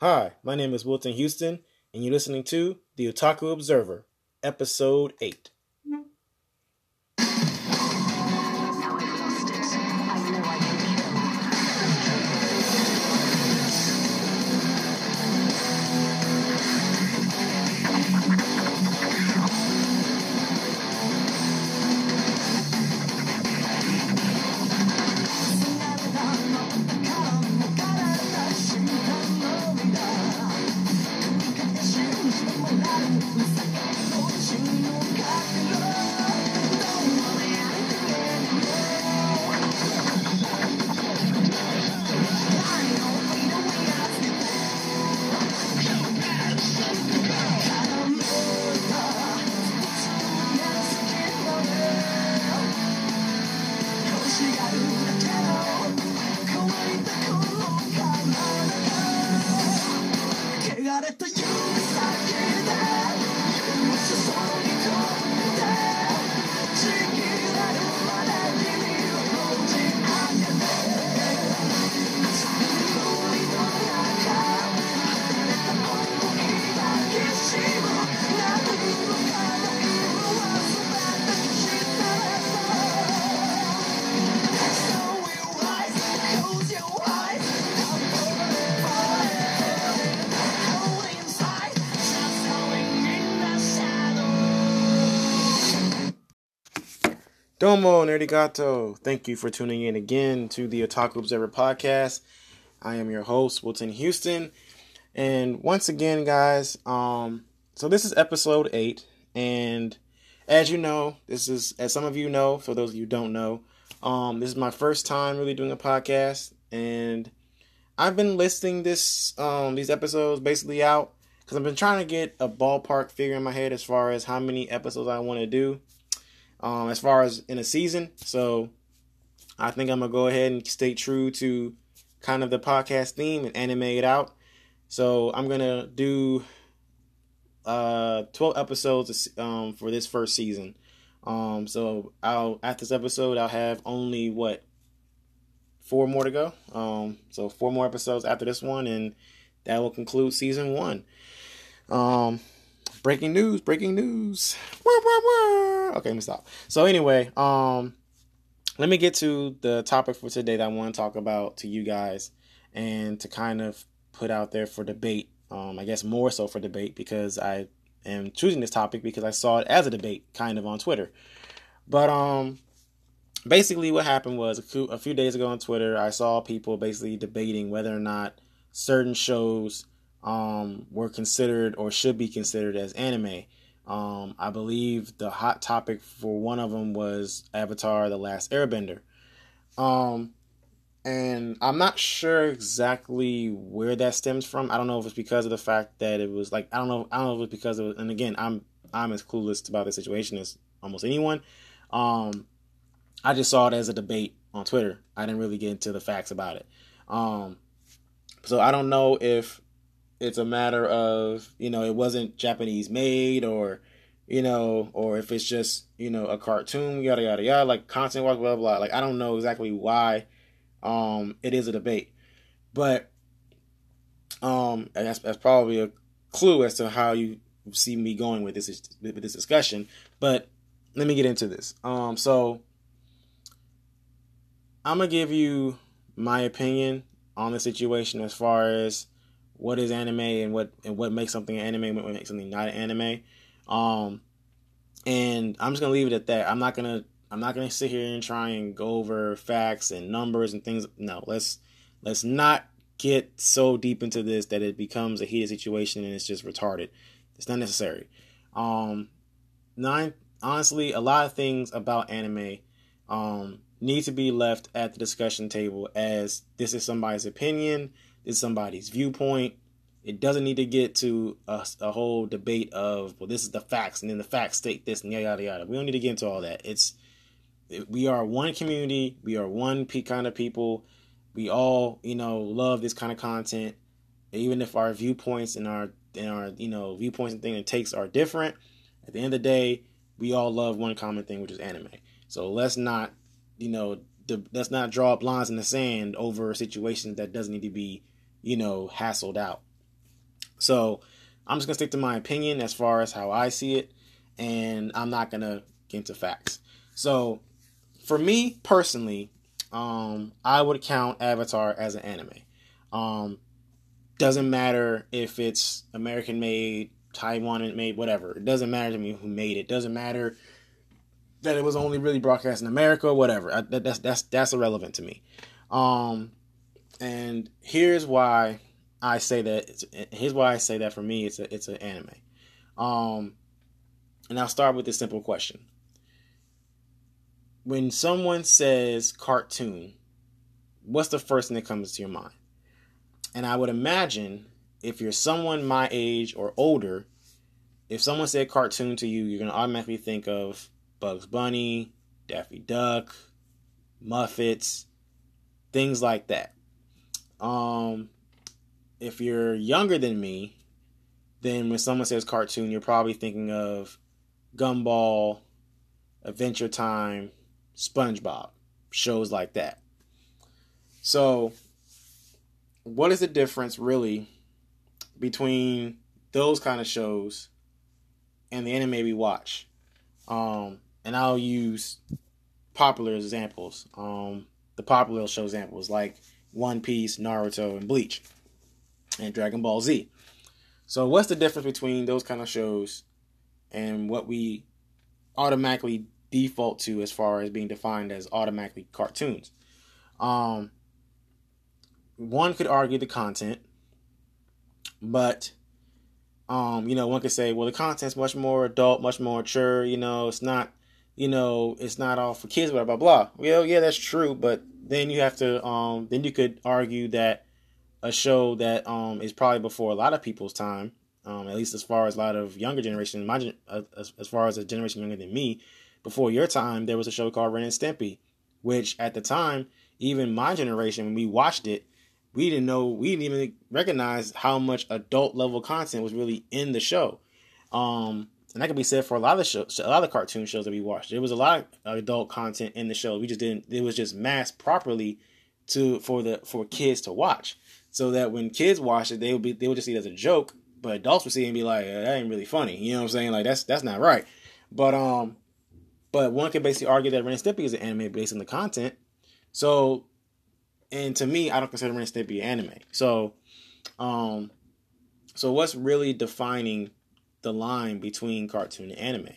Hi, my name is Wilton Houston, and you're listening to The Otaku Observer, Episode 8. Domo Nerdigato. Thank you for tuning in again to the Otaku Observer podcast. I am your host, Wilton Houston. And once again, guys, um, so this is episode eight. And as you know, this is, as some of you know, for those of you don't know, um, this is my first time really doing a podcast. And I've been listing this, um, these episodes basically out because I've been trying to get a ballpark figure in my head as far as how many episodes I want to do um, as far as in a season. So I think I'm gonna go ahead and stay true to kind of the podcast theme and animate it out. So I'm gonna do uh 12 episodes um, for this first season. Um, so I'll after this episode I'll have only what four more to go. Um, so four more episodes after this one, and that will conclude season one. Um, breaking news! Breaking news! Okay, let me stop. So anyway, um, let me get to the topic for today that I want to talk about to you guys, and to kind of put out there for debate. Um, I guess more so for debate because I am choosing this topic because I saw it as a debate kind of on Twitter. But um, basically, what happened was a few, a few days ago on Twitter, I saw people basically debating whether or not certain shows um, were considered or should be considered as anime. Um, I believe the hot topic for one of them was Avatar: The Last Airbender. Um, and I'm not sure exactly where that stems from. I don't know if it's because of the fact that it was like I don't know. I don't know if it's because of. And again, I'm I'm as clueless about the situation as almost anyone. Um, I just saw it as a debate on Twitter. I didn't really get into the facts about it. Um, so I don't know if it's a matter of you know it wasn't Japanese made or you know or if it's just you know a cartoon yada yada yada like content blah blah blah. Like I don't know exactly why um it is a debate. But um that's, that's probably a clue as to how you see me going with this with this discussion. But let me get into this. Um so I'm gonna give you my opinion on the situation as far as what is anime and what and what makes something an anime and what makes something not an anime. Um, and I'm just gonna leave it at that. I'm not gonna I'm not gonna sit here and try and go over facts and numbers and things. No, let's let's not get so deep into this that it becomes a heated situation and it's just retarded. It's not necessary. Um, nine honestly, a lot of things about anime um need to be left at the discussion table as this is somebody's opinion is somebody's viewpoint. It doesn't need to get to a, a, whole debate of well, this is the facts, and then the facts state this, and yada yada yada. We don't need to get into all that. It's we are one community. We are one kind of people. We all, you know, love this kind of content. Even if our viewpoints and our and our you know viewpoints and things and takes are different, at the end of the day, we all love one common thing, which is anime. So let's not, you know, let's not draw up lines in the sand over situations that doesn't need to be you know, hassled out. So I'm just gonna stick to my opinion as far as how I see it, and I'm not gonna get into facts. So for me personally, um, I would count Avatar as an anime. Um, doesn't matter if it's American made, Taiwan made, whatever. It doesn't matter to me who made it. Doesn't matter that it was only really broadcast in America, whatever. I, that, that's that's that's irrelevant to me. Um, and here's why I say that. Here's why I say that for me, it's a it's an anime. Um, and I'll start with this simple question: When someone says cartoon, what's the first thing that comes to your mind? And I would imagine if you're someone my age or older, if someone said cartoon to you, you're gonna automatically think of Bugs Bunny, Daffy Duck, Muppets, things like that. Um, if you're younger than me, then when someone says cartoon, you're probably thinking of Gumball, Adventure Time, SpongeBob, shows like that. So, what is the difference really between those kind of shows and the anime we watch? Um, and I'll use popular examples. Um, the popular show examples like One Piece, Naruto, and Bleach, and Dragon Ball Z. So, what's the difference between those kind of shows and what we automatically default to as far as being defined as automatically cartoons? Um, one could argue the content, but um, you know, one could say, well, the content's much more adult, much more mature. You know, it's not, you know, it's not all for kids, blah blah blah. Well, yeah, that's true, but then you have to, um, then you could argue that a show that um is probably before a lot of people's time, um, at least as far as a lot of younger generation, my uh, as, as far as a generation younger than me, before your time, there was a show called Ren and Stimpy, which at the time, even my generation, when we watched it, we didn't know we didn't even recognize how much adult level content was really in the show. Um, and that can be said for a lot of shows, a lot of cartoon shows that we watched. There was a lot of adult content in the show. We just didn't. It was just masked properly to for the for kids to watch, so that when kids watch it, they would be they would just see it as a joke. But adults would see it and be like, "That ain't really funny." You know what I'm saying? Like that's that's not right. But um, but one could basically argue that Ren and Stimpy is an anime based on the content. So and to me, I don't consider Ren and Stimpy anime. So, um, so what's really defining the line between cartoon and anime?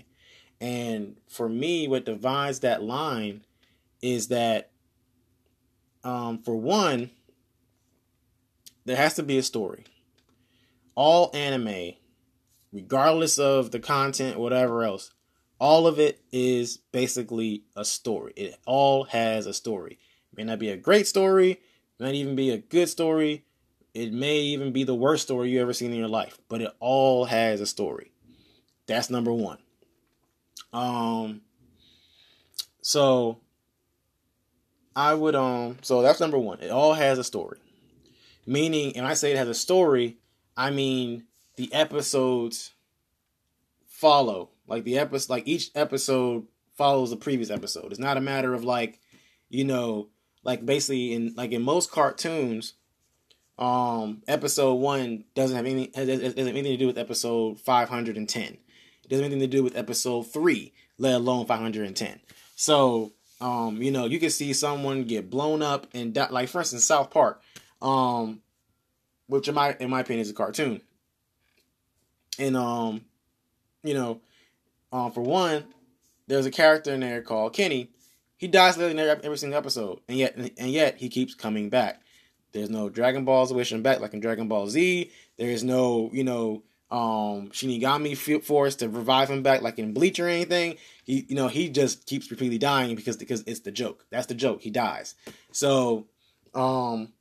And for me, what divides that line is that, um, for one, there has to be a story. All anime, regardless of the content, whatever else, all of it is basically a story. It all has a story. May not be a great story, may not even be a good story. It may even be the worst story you ever seen in your life, but it all has a story. That's number one. Um, so I would um, so that's number one. It all has a story. Meaning, and I say it has a story, I mean the episodes follow. Like the episode, like each episode follows the previous episode. It's not a matter of like, you know, like basically in like in most cartoons, um, episode one doesn't have any has, has, has anything to do with episode five hundred and ten. It doesn't have anything to do with episode three, let alone five hundred and ten. So, um, you know, you can see someone get blown up and die, like for instance, South Park, um, which in my in my opinion is a cartoon. And um, you know, um, for one, there's a character in there called Kenny he dies literally every single episode, and yet and yet he keeps coming back. There's no Dragon Balls wishing back like in Dragon Ball Z. There is no you know um Shinigami force to revive him back like in Bleach or anything. He you know he just keeps repeatedly dying because because it's the joke. That's the joke. He dies. So um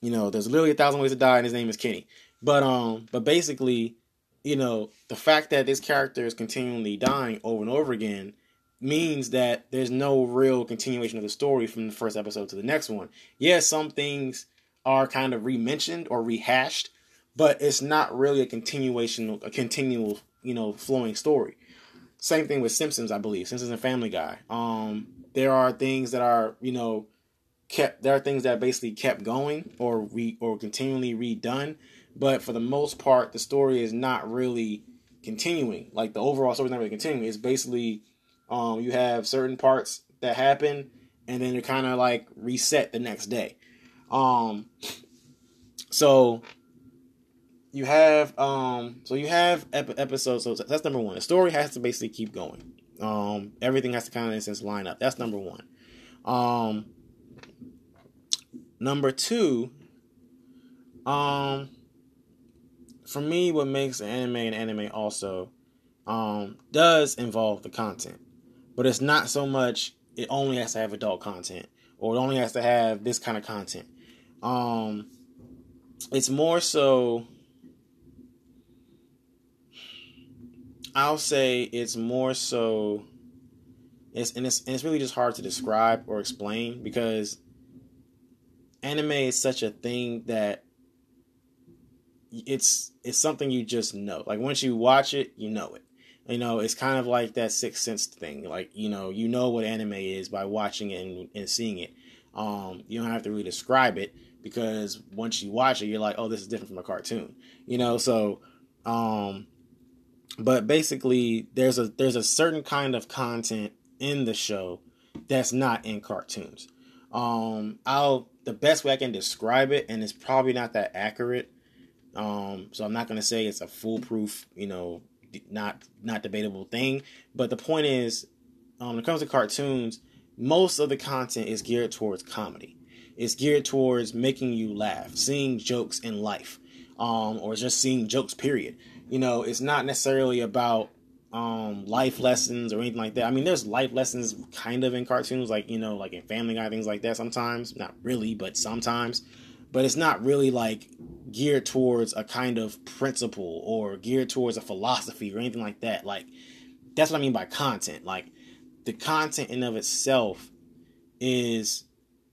you know there's literally a thousand ways to die and his name is Kenny. But um but basically you know the fact that this character is continually dying over and over again means that there's no real continuation of the story from the first episode to the next one. Yes, some things are kind of re-mentioned or rehashed, but it's not really a continuation, a continual, you know, flowing story. Same thing with Simpsons, I believe. Simpsons and Family Guy. Um, there are things that are, you know, kept there are things that basically kept going or re or continually redone, but for the most part, the story is not really continuing. Like the overall story is not really continuing. It's basically um, you have certain parts that happen, and then you're kind of like reset the next day. Um, so you have um, so you have ep- episodes. So that's number one. The story has to basically keep going. Um, everything has to kind of in sense line up. That's number one. Um, number two, um, for me, what makes an anime an anime also um, does involve the content, but it's not so much. It only has to have adult content, or it only has to have this kind of content. Um, it's more so. I'll say it's more so. It's and it's and it's really just hard to describe or explain because anime is such a thing that it's it's something you just know. Like once you watch it, you know it. You know, it's kind of like that sixth sense thing. Like you know, you know what anime is by watching it and, and seeing it. Um, you don't have to really describe it because once you watch it, you're like, oh, this is different from a cartoon. You know, so um, but basically, there's a there's a certain kind of content in the show that's not in cartoons. Um, I'll the best way I can describe it, and it's probably not that accurate um, so I'm not going to say it's a foolproof, you know, not not debatable thing. But the point is, um, when it comes to cartoons, most of the content is geared towards comedy. It's geared towards making you laugh, seeing jokes in life, um, or just seeing jokes. Period. You know, it's not necessarily about um, life lessons or anything like that. I mean, there's life lessons kind of in cartoons, like you know, like in Family Guy, things like that. Sometimes, not really, but sometimes. But it's not really like geared towards a kind of principle or geared towards a philosophy or anything like that. Like that's what I mean by content. Like the content in of itself is,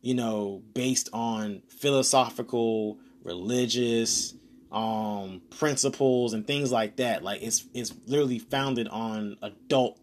you know, based on philosophical, religious, um, principles and things like that. Like it's it's literally founded on adult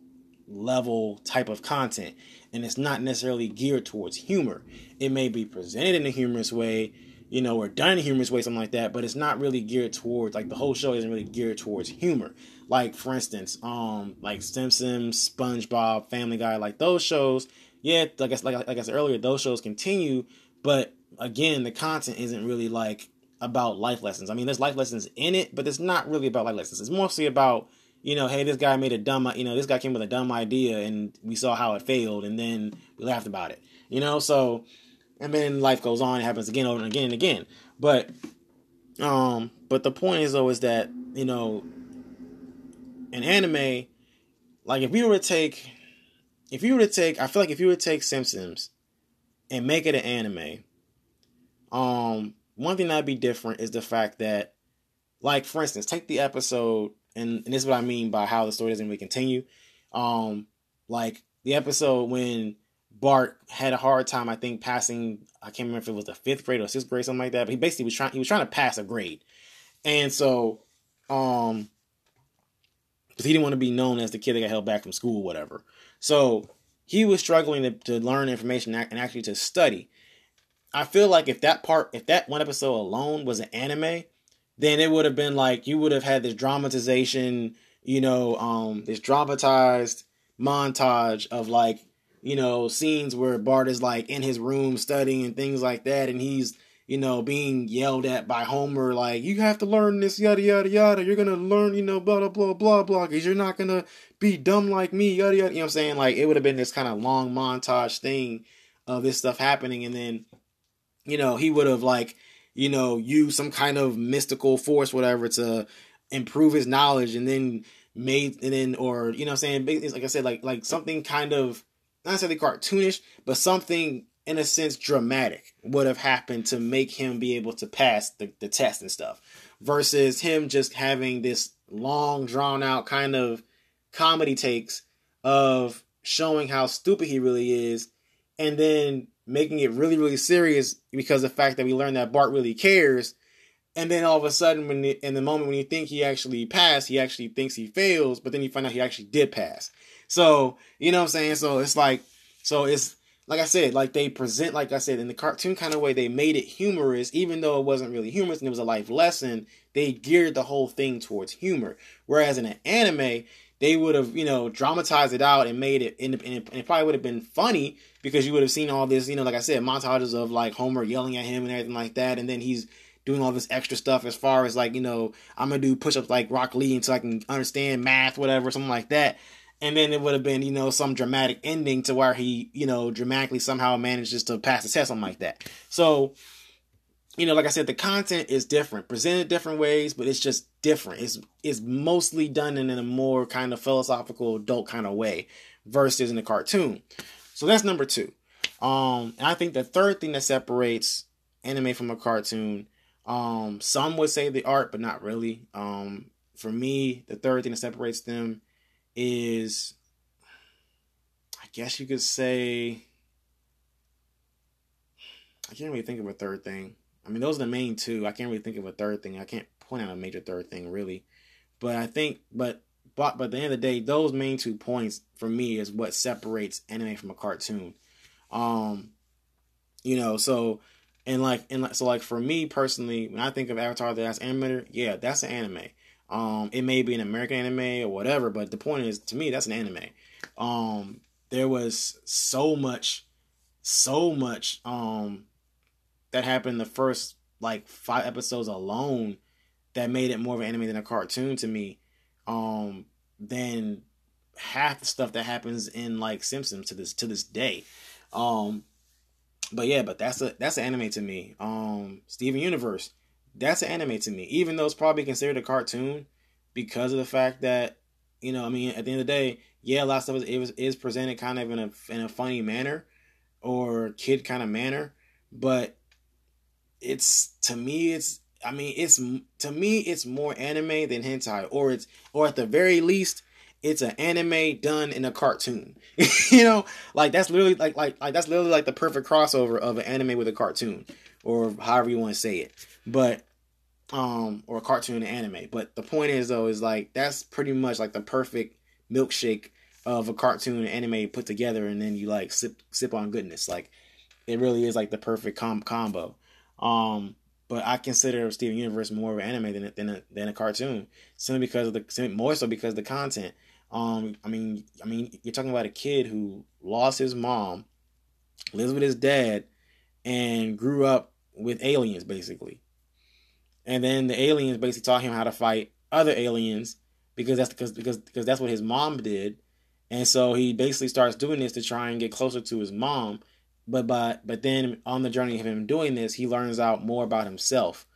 level type of content and it's not necessarily geared towards humor. It may be presented in a humorous way, you know, or done in humorous way, something like that, but it's not really geared towards like the whole show isn't really geared towards humor. Like for instance, um, like Simpsons, SpongeBob, Family Guy, like those shows, yeah, like I, like, like I said earlier, those shows continue, but again, the content isn't really like about life lessons. I mean, there's life lessons in it, but it's not really about life lessons. It's mostly about, you know, hey, this guy made a dumb, you know, this guy came with a dumb idea and we saw how it failed and then we laughed about it. You know, so and then life goes on. It happens again, over and again and again. But, um, but the point is though is that you know, an anime, like if you were to take, if you were to take, I feel like if you were to take Simpsons and make it an anime, um, one thing that'd be different is the fact that, like for instance, take the episode, and, and this is what I mean by how the story doesn't really continue. Um, like the episode when Bart had a hard time, I think, passing. I can't remember if it was the fifth grade or sixth grade, something like that. But he basically was trying. He was trying to pass a grade, and so, um, because he didn't want to be known as the kid that got held back from school, whatever. So he was struggling to, to learn information and actually to study. I feel like if that part, if that one episode alone was an anime, then it would have been like you would have had this dramatization, you know, um, this dramatized montage of like you know, scenes where Bart is like in his room studying and things like that, and he's, you know, being yelled at by Homer, like, you have to learn this, yada, yada, yada. You're going to learn, you know, blah, blah, blah, blah, blah, because you're not going to be dumb like me, yada, yada. You know what I'm saying? Like, it would have been this kind of long montage thing of this stuff happening, and then, you know, he would have, like, you know, used some kind of mystical force, whatever, to improve his knowledge, and then made, and then, or, you know I'm saying? Like I said, like, like something kind of not necessarily cartoonish, but something in a sense dramatic would have happened to make him be able to pass the, the test and stuff. Versus him just having this long, drawn out kind of comedy takes of showing how stupid he really is and then making it really, really serious because the fact that we learned that Bart really cares. And then all of a sudden, when in the moment when you think he actually passed, he actually thinks he fails, but then you find out he actually did pass. So, you know what I'm saying? So it's like, so it's like I said, like they present, like I said, in the cartoon kind of way, they made it humorous, even though it wasn't really humorous and it was a life lesson. They geared the whole thing towards humor. Whereas in an anime, they would have, you know, dramatized it out and made it, and it probably would have been funny because you would have seen all this, you know, like I said, montages of like Homer yelling at him and everything like that, and then he's doing all this extra stuff as far as like, you know, I'm gonna do push ups like Rock Lee until I can understand math, whatever, something like that and then it would have been you know some dramatic ending to where he you know dramatically somehow manages to pass the test something like that. So you know like i said the content is different presented different ways but it's just different. It's it's mostly done in a more kind of philosophical adult kind of way versus in the cartoon. So that's number two. Um and i think the third thing that separates anime from a cartoon um some would say the art but not really. Um for me the third thing that separates them is I guess you could say I can't really think of a third thing. I mean, those are the main two. I can't really think of a third thing. I can't point out a major third thing really. But I think but but but at the end of the day, those main two points for me is what separates anime from a cartoon. Um you know, so and like and like so like for me personally, when I think of Avatar the Last Animator, yeah, that's an anime. Um, it may be an American anime or whatever, but the point is, to me, that's an anime. Um, there was so much, so much um, that happened the first like five episodes alone that made it more of an anime than a cartoon to me. Um, than half the stuff that happens in like Simpsons to this to this day. Um, but yeah, but that's a that's an anime to me. Um, Steven Universe that's an anime to me, even though it's probably considered a cartoon because of the fact that you know, I mean, at the end of the day, yeah, a lot of stuff is, is presented kind of in a in a funny manner or kid kind of manner, but it's to me, it's I mean, it's to me, it's more anime than hentai, or it's or at the very least, it's an anime done in a cartoon. you know, like that's literally like like like that's literally like the perfect crossover of an anime with a cartoon, or however you want to say it. But um or a cartoon anime. But the point is though is like that's pretty much like the perfect milkshake of a cartoon anime put together and then you like sip sip on goodness. Like it really is like the perfect com- combo. Um but I consider Steven Universe more of an anime than than a, than a cartoon, simply because of the more so because the content. Um, I mean, I mean, you're talking about a kid who lost his mom, lives with his dad, and grew up with aliens, basically and then the aliens basically taught him how to fight other aliens because that's because because because that's what his mom did, and so he basically starts doing this to try and get closer to his mom. But but but then on the journey of him doing this, he learns out more about himself,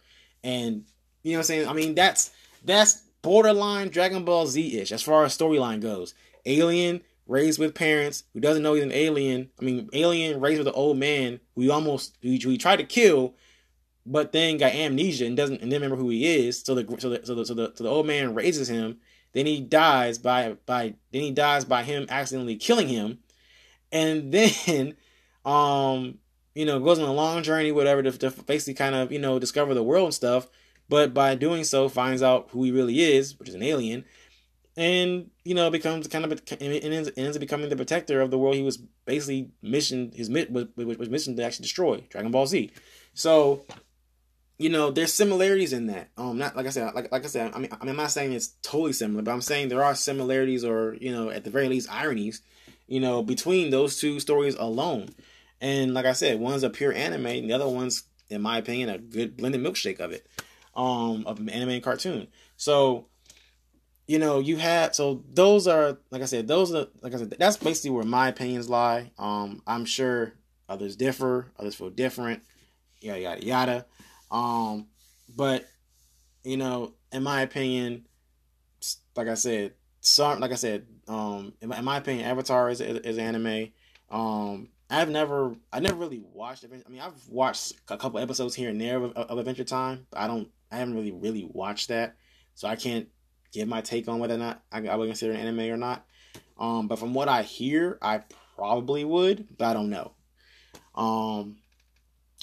and you know what I'm saying. I mean that's that's borderline Dragon Ball Z ish as far as storyline goes. Alien raised with parents who doesn't know he's an alien. I mean, alien raised with an old man who almost who he tried to kill, but then got amnesia and doesn't and remember who he is. So the so the so the so the, so the old man raises him. Then he dies by by then he dies by him accidentally killing him, and then um you know goes on a long journey whatever to, to basically kind of you know discover the world and stuff. But by doing so, finds out who he really is, which is an alien, and you know becomes kind of and ends, ends up becoming the protector of the world he was basically mission his was, was mission to actually destroy Dragon Ball Z. So you know, there's similarities in that. Um, not like I said, like like I said, I mean, I mean, I'm not saying it's totally similar, but I'm saying there are similarities, or you know, at the very least, ironies, you know, between those two stories alone. And like I said, one's a pure anime, and the other one's, in my opinion, a good blended milkshake of it, um, of an anime and cartoon. So, you know, you had so those are like I said, those are like I said, that's basically where my opinions lie. Um, I'm sure others differ, others feel different, yada yada yada. Um, but you know, in my opinion, like I said, some like I said, um, in my, in my opinion, Avatar is is anime. Um, I've never, I never really watched. I mean, I've watched a couple episodes here and there of, of Adventure Time. I don't, I haven't really, really watched that, so I can't give my take on whether or not I, I would consider an anime or not. Um, but from what I hear, I probably would, but I don't know. Um,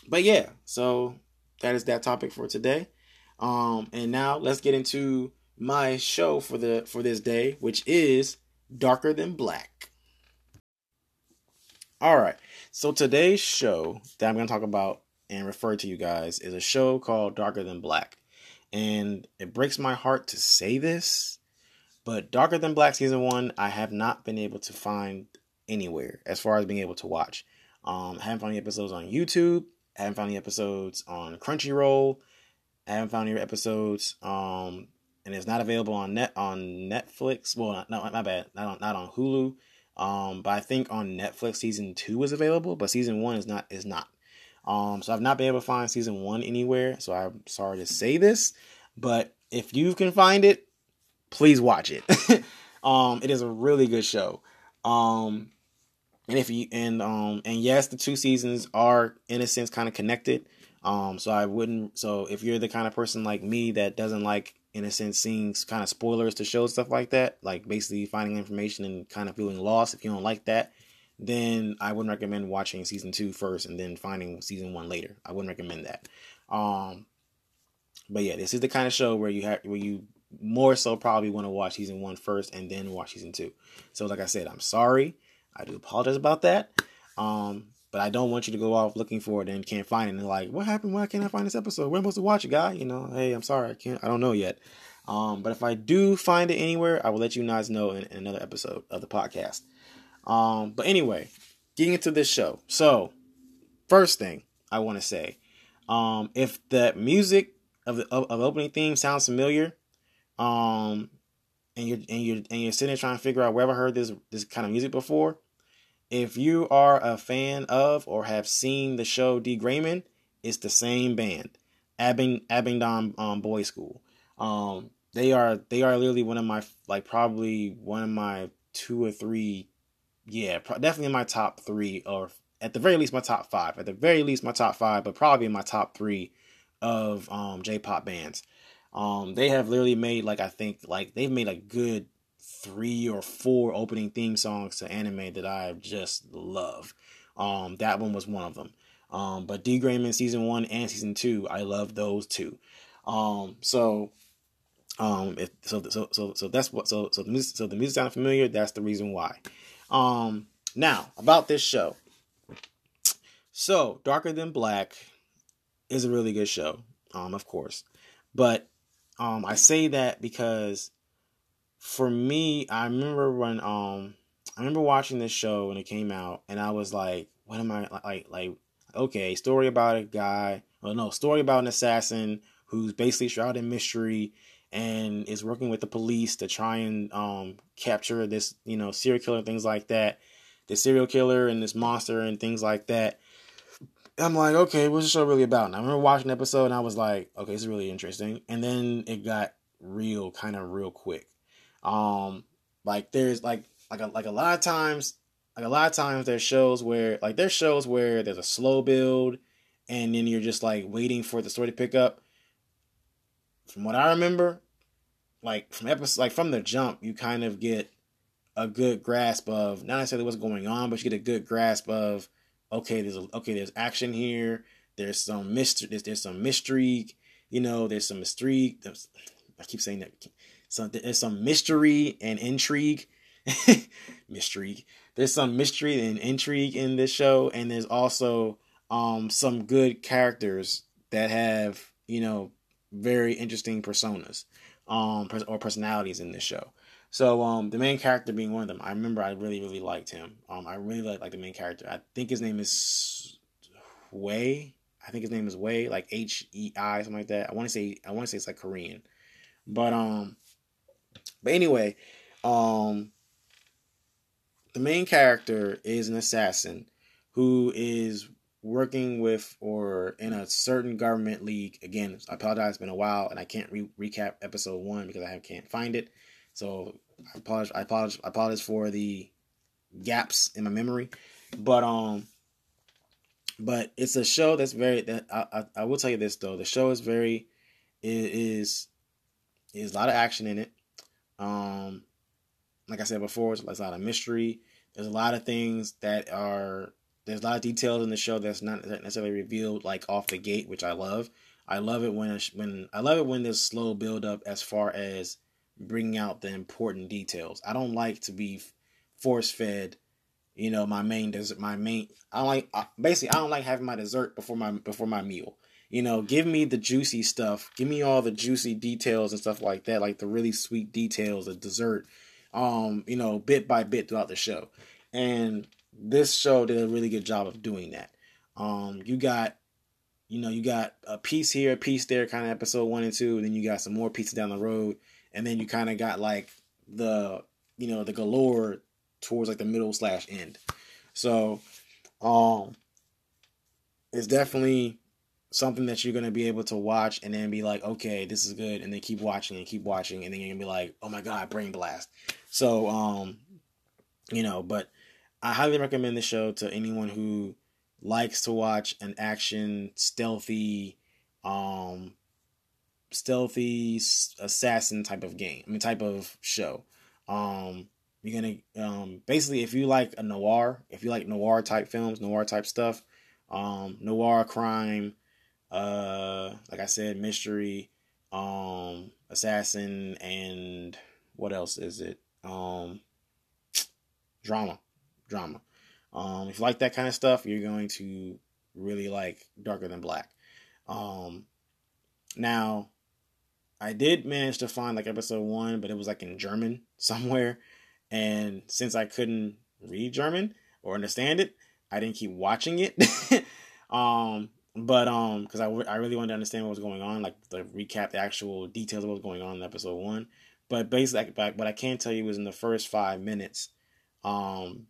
but yeah, so that is that topic for today. Um, and now let's get into my show for the for this day, which is Darker Than Black. All right. So today's show that I'm going to talk about and refer to you guys is a show called Darker Than Black. And it breaks my heart to say this, but Darker Than Black season 1 I have not been able to find anywhere as far as being able to watch. Um, I haven't found any episodes on YouTube. I haven't found any episodes on Crunchyroll. I haven't found any episodes. Um, and it's not available on net on Netflix. Well, not, my bad, not on not on Hulu. Um, but I think on Netflix season two is available, but season one is not is not. Um, so I've not been able to find season one anywhere. So I'm sorry to say this, but if you can find it, please watch it. um, it is a really good show. Um, and if you and um and yes, the two seasons are in a sense kind of connected. Um, so I wouldn't. So if you're the kind of person like me that doesn't like, in a sense, seeing kind of spoilers to show stuff like that, like basically finding information and kind of feeling lost, if you don't like that, then I wouldn't recommend watching season two first and then finding season one later. I wouldn't recommend that. Um, but yeah, this is the kind of show where you have where you more so probably want to watch season one first and then watch season two. So like I said, I'm sorry. I do apologize about that. Um, but I don't want you to go off looking for it and can't find it and like, what happened? Why can't I find this episode? Where am I supposed to watch it, guy? You know, hey, I'm sorry, I can't I don't know yet. Um, but if I do find it anywhere, I will let you guys know in, in another episode of the podcast. Um, but anyway, getting into this show. So, first thing I want to say, um, if the music of the of, of opening theme sounds familiar, um, and you're and you're and you're sitting there trying to figure out where I heard this this kind of music before, if you are a fan of or have seen the show D.Gray-man, it's the same band, Abing Abingdon um, Boys School. Um, they are they are literally one of my like probably one of my two or three, yeah, pro- definitely my top three or at the very least my top five. At the very least my top five, but probably my top three of um, J-pop bands. Um, they have literally made like I think like they've made a good three or four opening theme songs to anime that I just love. Um, that one was one of them. Um, but D.Gray-man season one and season two, I love those two. Um, so, um, if, so, so, so, so that's what, so, so the music, so the music sound familiar. That's the reason why. Um, now about this show. So, Darker Than Black is a really good show, um, of course. But um, I say that because for me, I remember when um I remember watching this show when it came out, and I was like, "What am I like? Like, okay, story about a guy. Well, no, story about an assassin who's basically shrouded in mystery and is working with the police to try and um capture this, you know, serial killer things like that. The serial killer and this monster and things like that. I'm like, okay, what's the show really about? And I remember watching the episode and I was like, okay, it's really interesting. And then it got real, kind of real quick. Um, like there's like like a, like a lot of times, like a lot of times there's shows where like there's shows where there's a slow build, and then you're just like waiting for the story to pick up. From what I remember, like from episode like from the jump, you kind of get a good grasp of not necessarily what's going on, but you get a good grasp of okay, there's a, okay, there's action here. There's some mystery. There's, there's some mystery. You know, there's some mystery. I keep saying that. So there's some mystery and intrigue. mystery. There's some mystery and intrigue in this show, and there's also um some good characters that have you know very interesting personas um or personalities in this show. So um the main character being one of them. I remember I really really liked him. Um I really like like the main character. I think his name is Hei. I think his name is Hei, like H E I something like that. I want to say I want to say it's like Korean. But um but anyway, um the main character is an assassin who is working with or in a certain government league. Again, I apologize, it's been a while and I can't re- recap episode one because I can't find it. So I apologize. I apologize. I apologize for the gaps in my memory, but um, but it's a show that's very. That I, I, I will tell you this though, the show is very is is a lot of action in it. Um, like I said before, it's, a lot of mystery. There's a lot of things that are there's a lot of details in the show that's not necessarily revealed like off the gate, which I love. I love it when when I love it when there's slow build up as far as bringing out the important details. I don't like to be force fed, you know, my main dessert, my main. I like basically I don't like having my dessert before my before my meal. You know, give me the juicy stuff. Give me all the juicy details and stuff like that, like the really sweet details of dessert. Um, you know, bit by bit throughout the show. And this show did a really good job of doing that. Um, you got, you know, you got a piece here, a piece there, kind of episode one and two, and then you got some more pieces down the road, and then you kind of got like the, you know, the galore towards like the middle slash end. So, um, it's definitely something that you're gonna be able to watch and then be like, okay, this is good, and then keep watching and keep watching, and then you're gonna be like, oh my god, brain blast. So, um, you know, but I highly recommend the show to anyone who likes to watch an action, stealthy, um, stealthy assassin type of game. I mean, type of show. Um, you're gonna um, basically if you like a noir, if you like noir type films, noir type stuff, um, noir crime, uh, like I said, mystery, um, assassin, and what else is it? Um, drama, drama. Um, if you like that kind of stuff, you're going to really like Darker Than Black. Um, now, I did manage to find like episode one, but it was like in German somewhere. And since I couldn't read German or understand it, I didn't keep watching it. um, but um, because I, I really wanted to understand what was going on, like to recap the actual details of what was going on in episode one. But basically, what I can tell you was in the first five minutes, um,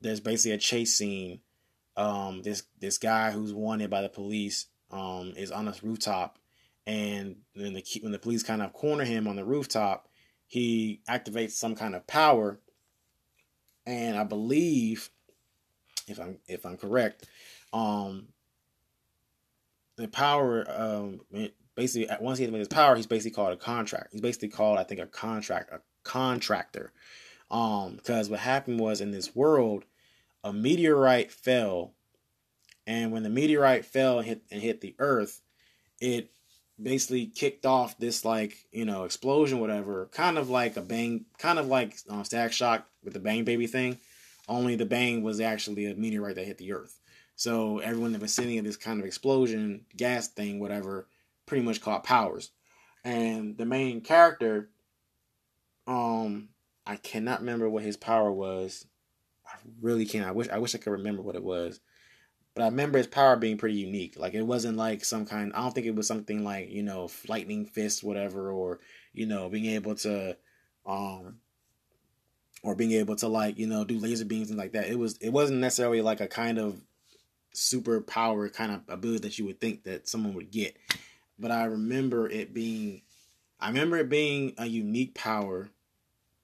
there's basically a chase scene. Um, this this guy who's wanted by the police um, is on a rooftop, and then the when the police kind of corner him on the rooftop, he activates some kind of power, and I believe, if I'm if I'm correct, um, the power um basically once he has his power, he's basically called a contract. He's basically called I think a contract a contractor. Um, because what happened was in this world, a meteorite fell, and when the meteorite fell and hit and hit the Earth, it basically kicked off this like you know explosion, whatever, kind of like a bang, kind of like um, Static Shock with the Bang Baby thing. Only the bang was actually a meteorite that hit the Earth. So everyone in the vicinity of this kind of explosion, gas thing, whatever, pretty much caught powers. And the main character, um, I cannot remember what his power was. I really can't. I wish I wish I could remember what it was. But I remember his power being pretty unique. Like it wasn't like some kind I don't think it was something like, you know, lightning fist, whatever, or, you know, being able to um or being able to like, you know, do laser beams and like that. It was it wasn't necessarily like a kind of super power kind of ability that you would think that someone would get. But I remember it being I remember it being a unique power,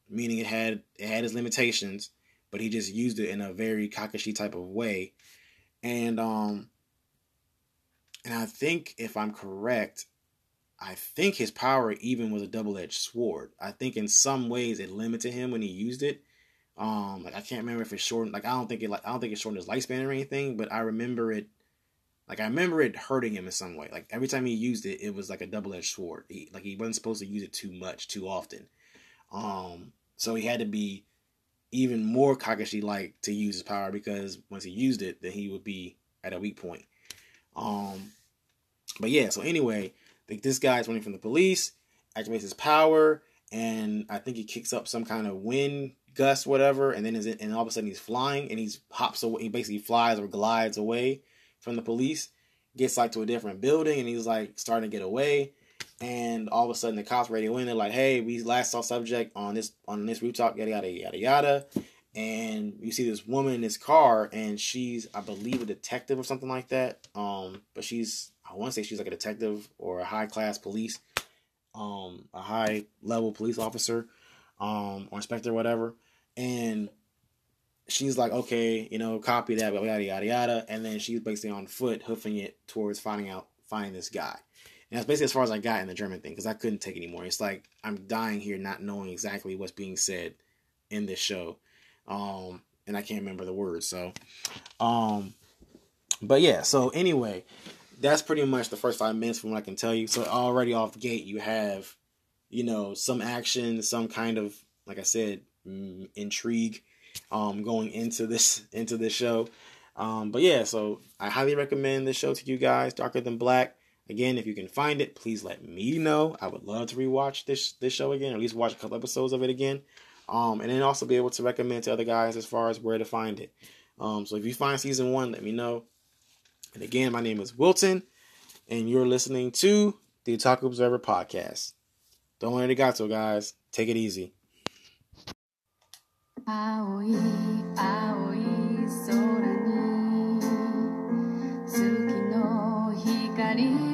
meaning it had it had its limitations, but he just used it in a very Kakashi type of way. And um and I think if I'm correct, I think his power even was a double-edged sword. I think in some ways it limited him when he used it um, like I can't remember if it's short. Like I don't think it like I don't think it shortened his lifespan or anything. But I remember it. Like I remember it hurting him in some way. Like every time he used it, it was like a double edged sword. He, like he wasn't supposed to use it too much, too often. Um, so he had to be even more Kakashi like to use his power because once he used it, then he would be at a weak point. Um, but yeah. So anyway, like this guy's running from the police, activates his power, and I think he kicks up some kind of wind gust, whatever, and then it, and all of a sudden he's flying and he's hops away. He basically flies or glides away from the police, gets like to a different building, and he's like starting to get away. And all of a sudden the cops radio in. They're like, "Hey, we last saw subject on this on this rooftop, yada yada yada yada." And you see this woman in this car, and she's, I believe, a detective or something like that. Um, but she's, I want to say she's like a detective or a high class police, um, a high level police officer, um, or inspector, or whatever and she's like, okay, you know, copy that, yada yada yada, and then she's basically on foot hoofing it towards finding out finding this guy. And that's basically as far as I got in the German thing because I couldn't take anymore. It's like I'm dying here not knowing exactly what's being said in this show, um, and I can't remember the words. So, um, but yeah. So anyway, that's pretty much the first five minutes from what I can tell you. So already off the gate, you have, you know, some action, some kind of like I said, intrigue. um, going into this into this show. Um, but yeah, so I highly recommend this show to you guys, Darker Than Black. Again, if you can find it, please let me know. I would love to rewatch this this show again, or at least watch a couple episodes of it again. Um, and then also be able to recommend to other guys as far as where to find it. Um, so if you find season one, let me know. And again, my name is Wilton, and you're listening to the Otaku Observer podcast. Don't let it gato, guys. Take it easy. 青い青い空に月の光